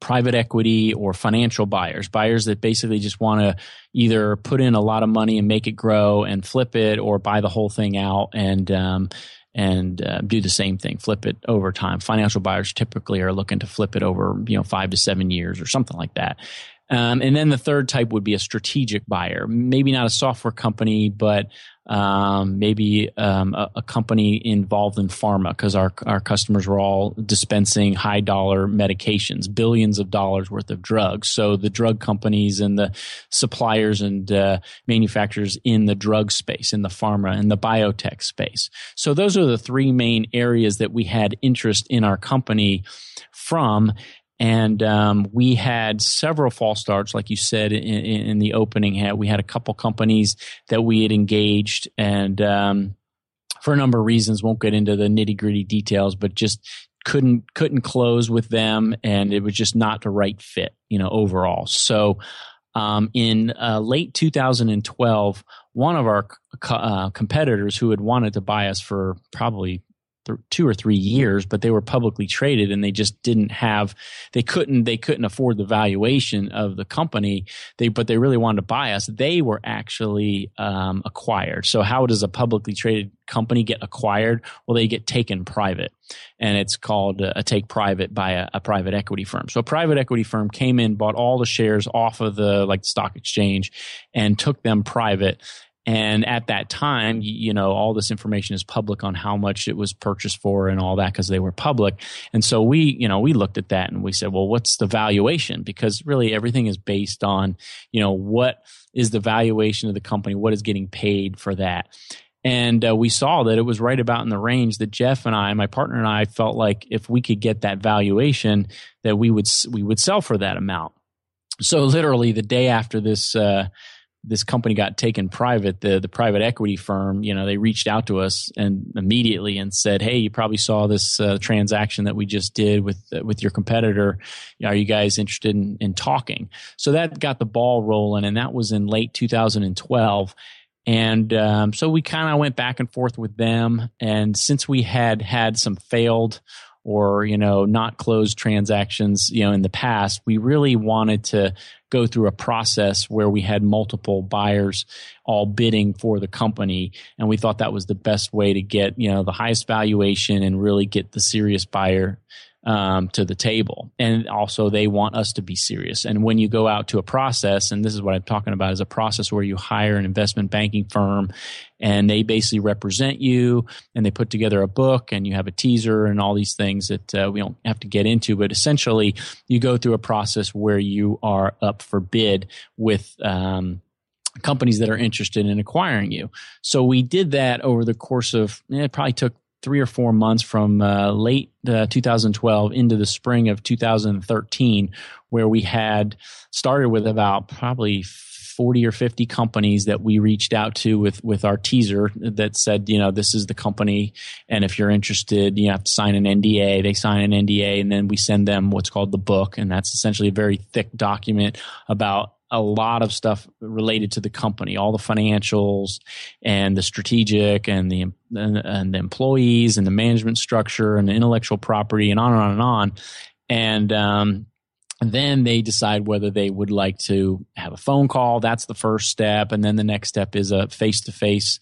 private equity or financial buyers, buyers that basically just want to either put in a lot of money and make it grow and flip it, or buy the whole thing out and um, and uh, do the same thing, flip it over time. Financial buyers typically are looking to flip it over you know five to seven years or something like that. Um, and then the third type would be a strategic buyer, maybe not a software company, but um, maybe um, a, a, company involved in pharma because our our customers were all dispensing high dollar medications, billions of dollars worth of drugs. So the drug companies and the suppliers and uh, manufacturers in the drug space, in the pharma and the biotech space. So those are the three main areas that we had interest in our company from and um, we had several false starts, like you said in, in, the opening. We had a couple companies that we had engaged, and um, for a number of reasons, won't get into the nitty gritty details, but just couldn't couldn't close with them, and it was just not the right fit, you know, overall. So. Um, in uh, late 2012, one of our uh, competitors who had wanted to buy us for probably th- two or three years, but they were publicly traded and they just didn't have, they couldn't, they couldn't afford the valuation of the company. They, but they really wanted to buy us. They were actually um, acquired. So how does a publicly traded company get acquired? Well, they get taken private and it's called a, a take private by a, a, private equity firm. So a private equity firm came in, bought all the shares off of the like the stock exchange and took them private and at that time, you know, all this information is public on how much it was purchased for and all that because they were public. And so we, you know, we looked at that and we said, well, what's the valuation? Because really everything is based on, you know, what is the valuation of the company? What is getting paid for that? And uh, we saw that it was right about in the range that Jeff and I, my partner and I, felt like if we could get that valuation, that we would we would sell for that amount. So literally the day after this uh, this company got taken private, the the private equity firm, you know, they reached out to us and immediately and said, "Hey, you probably saw this uh, transaction that we just did with uh, with your competitor. Are you guys interested in, in talking?" So that got the ball rolling, and that was in late 2012. And um, so we kind of went back and forth with them. And since we had had some failed or you know not closed transactions you know in the past we really wanted to go through a process where we had multiple buyers all bidding for the company. And we thought that was the best way to get you know the highest valuation and really get the serious buyer um, to the table. And also, they want us to be serious. And when you go out to a process, and this is what I'm talking about, is a process where you hire an investment banking firm and they basically represent you and they put together a book and you have a teaser and all these things that uh, we don't have to get into. But essentially, you go through a process where you are up for bid with, um, companies that are interested in acquiring you. So we did that over the course of eh, it probably took three or four months from uh, late uh, 2012 into the spring of 2013, where we had started with about probably 40 or 50 companies that we reached out to with with our teaser that said, you know, this is the company, and if you're interested, you have to sign an NDA. They sign an NDA, and then we send them what's called the book, and that's essentially a very thick document about a lot of stuff related to the company, all the financials and the strategic and the and, and, the employees and the management structure and the intellectual property and on and on and on. And um, then they decide whether they would like to have a phone call. That's the first step, and then the next step is a face to face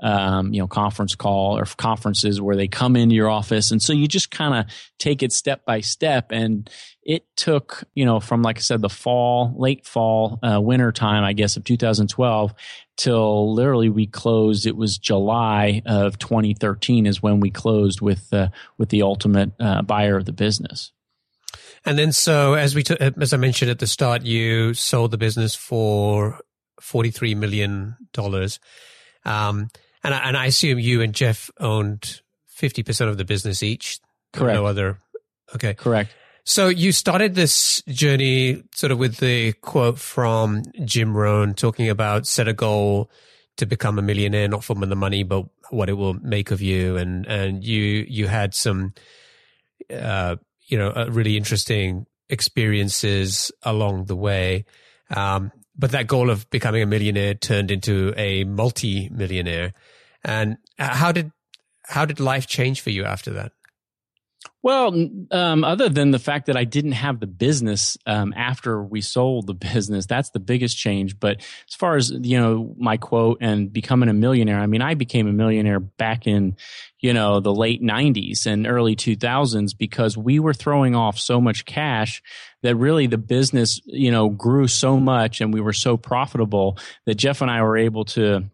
um, you know, conference call or conferences where they come into your office. And so you just kind of take it step by step. And it took, you know, from, like I said, the fall, late fall, uh, winter time, I guess, of 2012 till literally we closed. It was July of 2013 is when we closed with, uh, with the ultimate uh, buyer of the business. And then, so as we, t- as I mentioned at the start, you sold the business for $43 million Um, and I, and I assume you and Jeff owned 50% of the business each. Correct. No other. Okay. Correct. So you started this journey sort of with the quote from Jim Rohn talking about set a goal to become a millionaire, not from the money, but what it will make of you. And, and you, you had some, uh, you know, uh, really interesting experiences along the way. Um, but that goal of becoming a millionaire turned into a multi-millionaire. And how did how did life change for you after that? Well, um, other than the fact that I didn't have the business um, after we sold the business, that's the biggest change. But as far as you know, my quote and becoming a millionaire, I mean, I became a millionaire back in you know the late '90s and early 2000s because we were throwing off so much cash that really the business you know grew so much and we were so profitable that Jeff and I were able to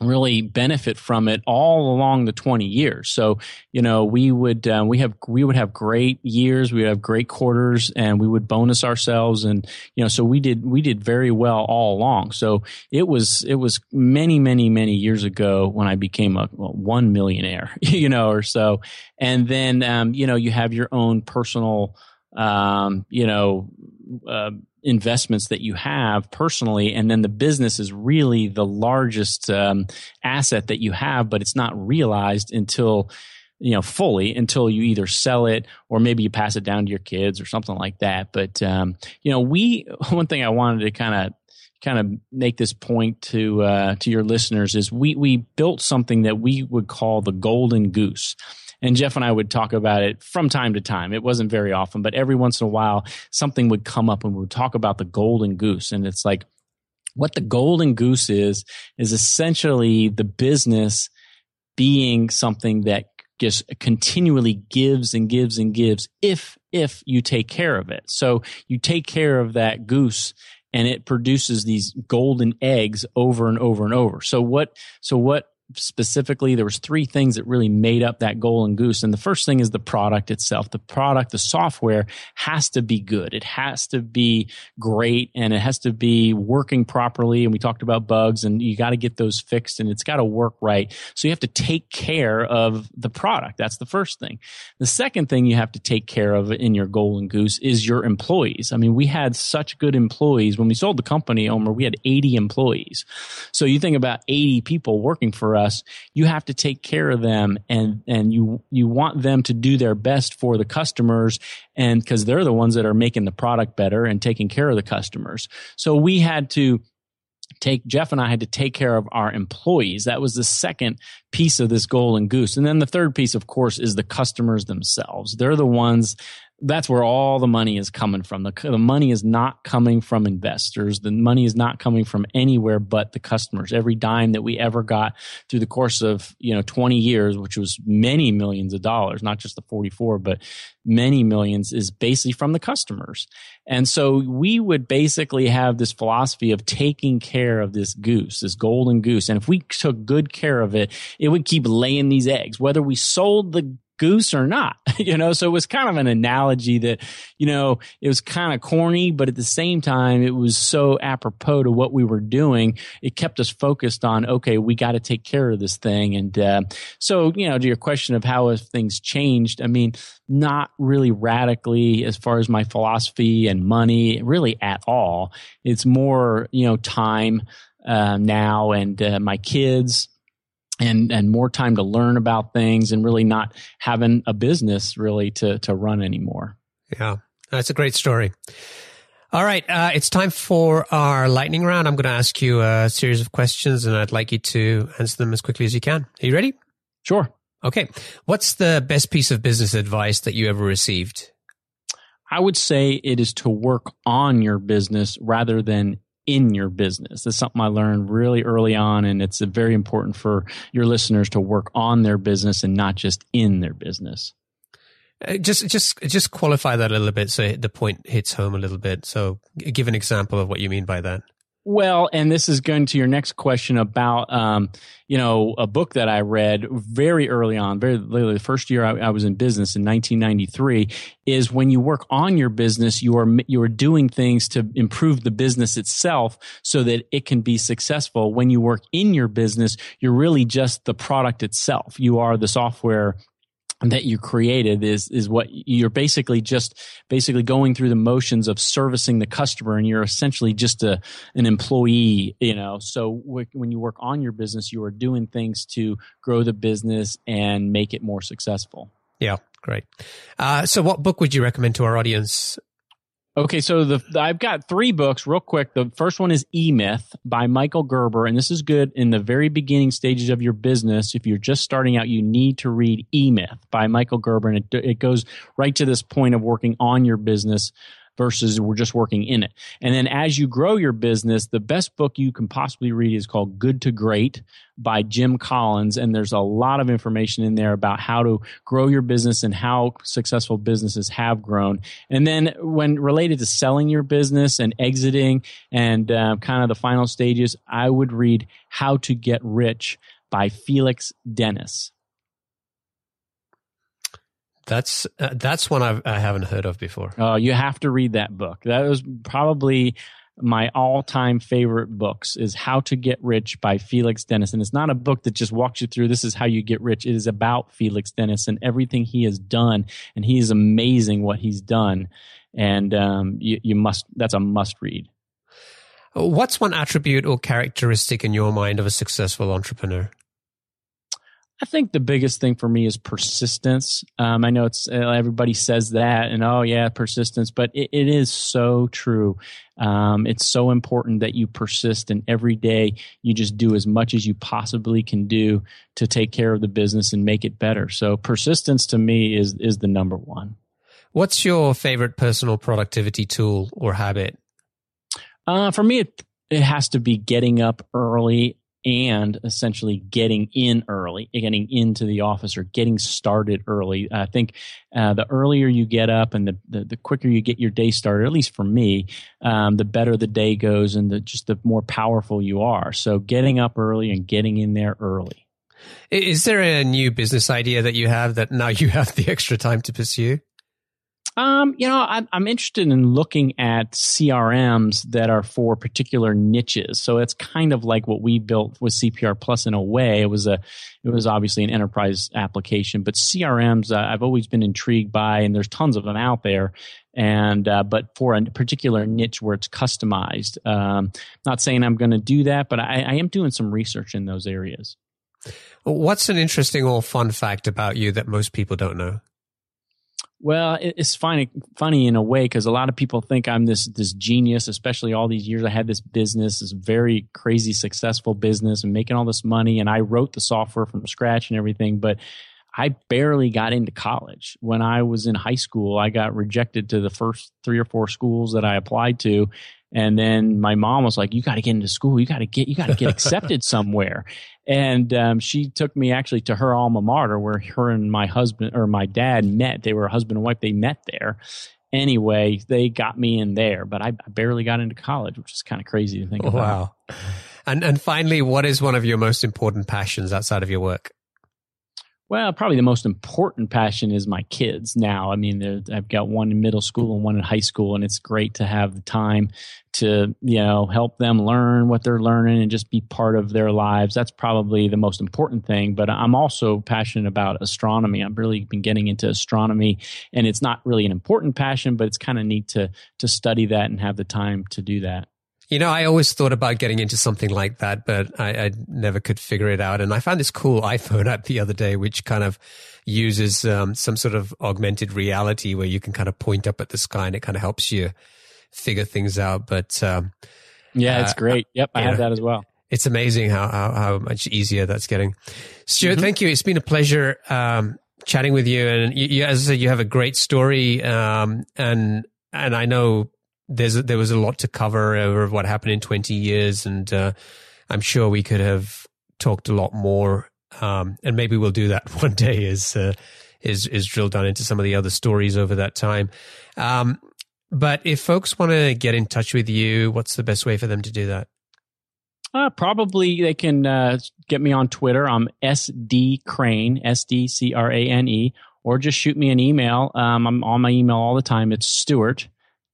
really benefit from it all along the 20 years. So, you know, we would, uh, we have, we would have great years. We would have great quarters and we would bonus ourselves. And, you know, so we did, we did very well all along. So it was, it was many, many, many years ago when I became a well, one millionaire, you know, or so. And then, um, you know, you have your own personal, um, you know, uh, investments that you have personally, and then the business is really the largest um, asset that you have, but it's not realized until you know fully until you either sell it or maybe you pass it down to your kids or something like that. But um, you know, we one thing I wanted to kind of kind of make this point to uh, to your listeners is we we built something that we would call the golden goose and Jeff and I would talk about it from time to time. It wasn't very often, but every once in a while, something would come up and we would talk about the golden goose. And it's like, what the golden goose is, is essentially the business being something that just continually gives and gives and gives if, if you take care of it. So you take care of that goose and it produces these golden eggs over and over and over. So what, so what specifically there was three things that really made up that goal golden goose. And the first thing is the product itself. The product the software has to be good. It has to be great and it has to be working properly. And we talked about bugs and you got to get those fixed and it's got to work right. So you have to take care of the product. That's the first thing. The second thing you have to take care of in your goal golden goose is your employees. I mean we had such good employees. When we sold the company omer we had 80 employees. So you think about 80 people working for us us, you have to take care of them and, and you, you want them to do their best for the customers and because they're the ones that are making the product better and taking care of the customers. So we had to take Jeff and I had to take care of our employees. That was the second piece of this golden goose. And then the third piece, of course, is the customers themselves. They're the ones that's where all the money is coming from. The, the money is not coming from investors. The money is not coming from anywhere but the customers. Every dime that we ever got through the course of, you know, 20 years, which was many millions of dollars, not just the 44, but many millions is basically from the customers. And so we would basically have this philosophy of taking care of this goose, this golden goose. And if we took good care of it, it would keep laying these eggs, whether we sold the goose or not, you know? So it was kind of an analogy that, you know, it was kind of corny, but at the same time, it was so apropos to what we were doing. It kept us focused on, okay, we got to take care of this thing. And, uh, so, you know, to your question of how have things changed, I mean, not really radically as far as my philosophy and money, really at all. It's more, you know, time, uh, now and, uh, my kids, and and more time to learn about things and really not having a business really to to run anymore. Yeah, that's a great story. All right, uh, it's time for our lightning round. I'm going to ask you a series of questions, and I'd like you to answer them as quickly as you can. Are you ready? Sure. Okay. What's the best piece of business advice that you ever received? I would say it is to work on your business rather than in your business. That's something I learned really early on, and it's very important for your listeners to work on their business and not just in their business. Uh, just, just, just qualify that a little bit so the point hits home a little bit. So, give an example of what you mean by that. Well, and this is going to your next question about, um, you know, a book that I read very early on, very literally the first year I, I, was in business in 1993, is when you work on your business, you are you are doing things to improve the business itself so that it can be successful. When you work in your business, you're really just the product itself. You are the software that you created is is what you're basically just basically going through the motions of servicing the customer and you're essentially just a an employee you know? So when you work on your business you are doing things to grow the business and make it more successful. Yeah great. Uh, so what book would you recommend to our audience Okay, so the I've got three books real quick. The first one is E Myth by Michael Gerber, and this is good in the very beginning stages of your business. If you're just starting out, you need to read E Myth by Michael Gerber, and it, it goes right to this point of working on your business versus we're just working in it. And then as you grow your business, the best book you can possibly read is called Good to Great by Jim Collins. And there's a lot of information in there about how to grow your business and how successful businesses have grown. And then when related to selling your business and exiting and uh, kind of the final stages, I would read How to Get Rich by Felix Dennis. That's uh, that's one I've, I haven't heard of before. Oh, you have to read that book. That was probably my all-time favorite books is How to Get Rich by Felix Dennis. And it's not a book that just walks you through this is how you get rich. It is about Felix Dennis and everything he has done. And he is amazing what he's done. And um, you, you must that's a must read. What's one attribute or characteristic in your mind of a successful entrepreneur? I think the biggest thing for me is persistence. Um, I know it's uh, everybody says that, and oh yeah, persistence, but it, it is so true. Um, it's so important that you persist, and every day you just do as much as you possibly can do to take care of the business and make it better. So persistence to me is is the number one. What's your favorite personal productivity tool or habit? Uh, for me, it it has to be getting up early and essentially getting in early, getting into the office or getting started early. I think uh, the earlier you get up and the, the, the, quicker you get your day started, at least for me, um, the better the day goes and the, just the more powerful you are. So getting up early and getting in there early. Is there a new business idea that you have that now you have the extra time to pursue? Um, you know, I'm, I'm interested in looking at CRMs that are for particular niches. So it's kind of like what we built with CPR Plus in a way. It was a, it was obviously an enterprise application, but CRMs uh, I've always been intrigued by, and there's tons of them out there. And uh, but for a particular niche where it's customized, um, not saying I'm going to do that, but I, I am doing some research in those areas. What's an interesting or fun fact about you that most people don't know? Well, it's funny, funny in a way because a lot of people think I'm this this genius. Especially all these years I had this business, this very crazy successful business, and making all this money. And I wrote the software from scratch and everything, but I barely got into college. When I was in high school, I got rejected to the first three or four schools that I applied to, and then my mom was like, "You got to get into school. You got to get you got to get accepted somewhere." And um, she took me actually to her alma mater, where her and my husband or my dad met. They were husband and wife. They met there. Anyway, they got me in there, but I barely got into college, which is kind of crazy to think oh, about. Wow. And and finally, what is one of your most important passions outside of your work? Well, probably the most important passion is my kids now. I mean, I've got one in middle school and one in high school, and it's great to have the time to, you know, help them learn what they're learning and just be part of their lives. That's probably the most important thing. But I'm also passionate about astronomy. I've really been getting into astronomy, and it's not really an important passion, but it's kind of neat to to study that and have the time to do that. You know, I always thought about getting into something like that, but I, I, never could figure it out. And I found this cool iPhone app the other day, which kind of uses um, some sort of augmented reality where you can kind of point up at the sky and it kind of helps you figure things out. But um, yeah, it's uh, great. Yep, I have know, that as well. It's amazing how, how, how much easier that's getting. Stuart, mm-hmm. thank you. It's been a pleasure um, chatting with you. And you, you, as I said, you have a great story. Um, and and I know there's there was a lot to cover over what happened in 20 years, and uh, I'm sure we could have talked a lot more. Um, and maybe we'll do that one day. Is uh, is is drill down into some of the other stories over that time. Um, but if folks want to get in touch with you, what's the best way for them to do that? Uh, probably they can uh, get me on Twitter. I'm SD Crane, S D C R A N E, or just shoot me an email. Um, I'm on my email all the time. It's Stuart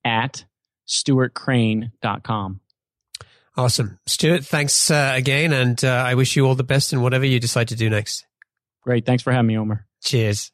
at stuartcrane.com. Awesome. Stuart, thanks uh, again. And uh, I wish you all the best in whatever you decide to do next. Great. Thanks for having me, Omer. Cheers.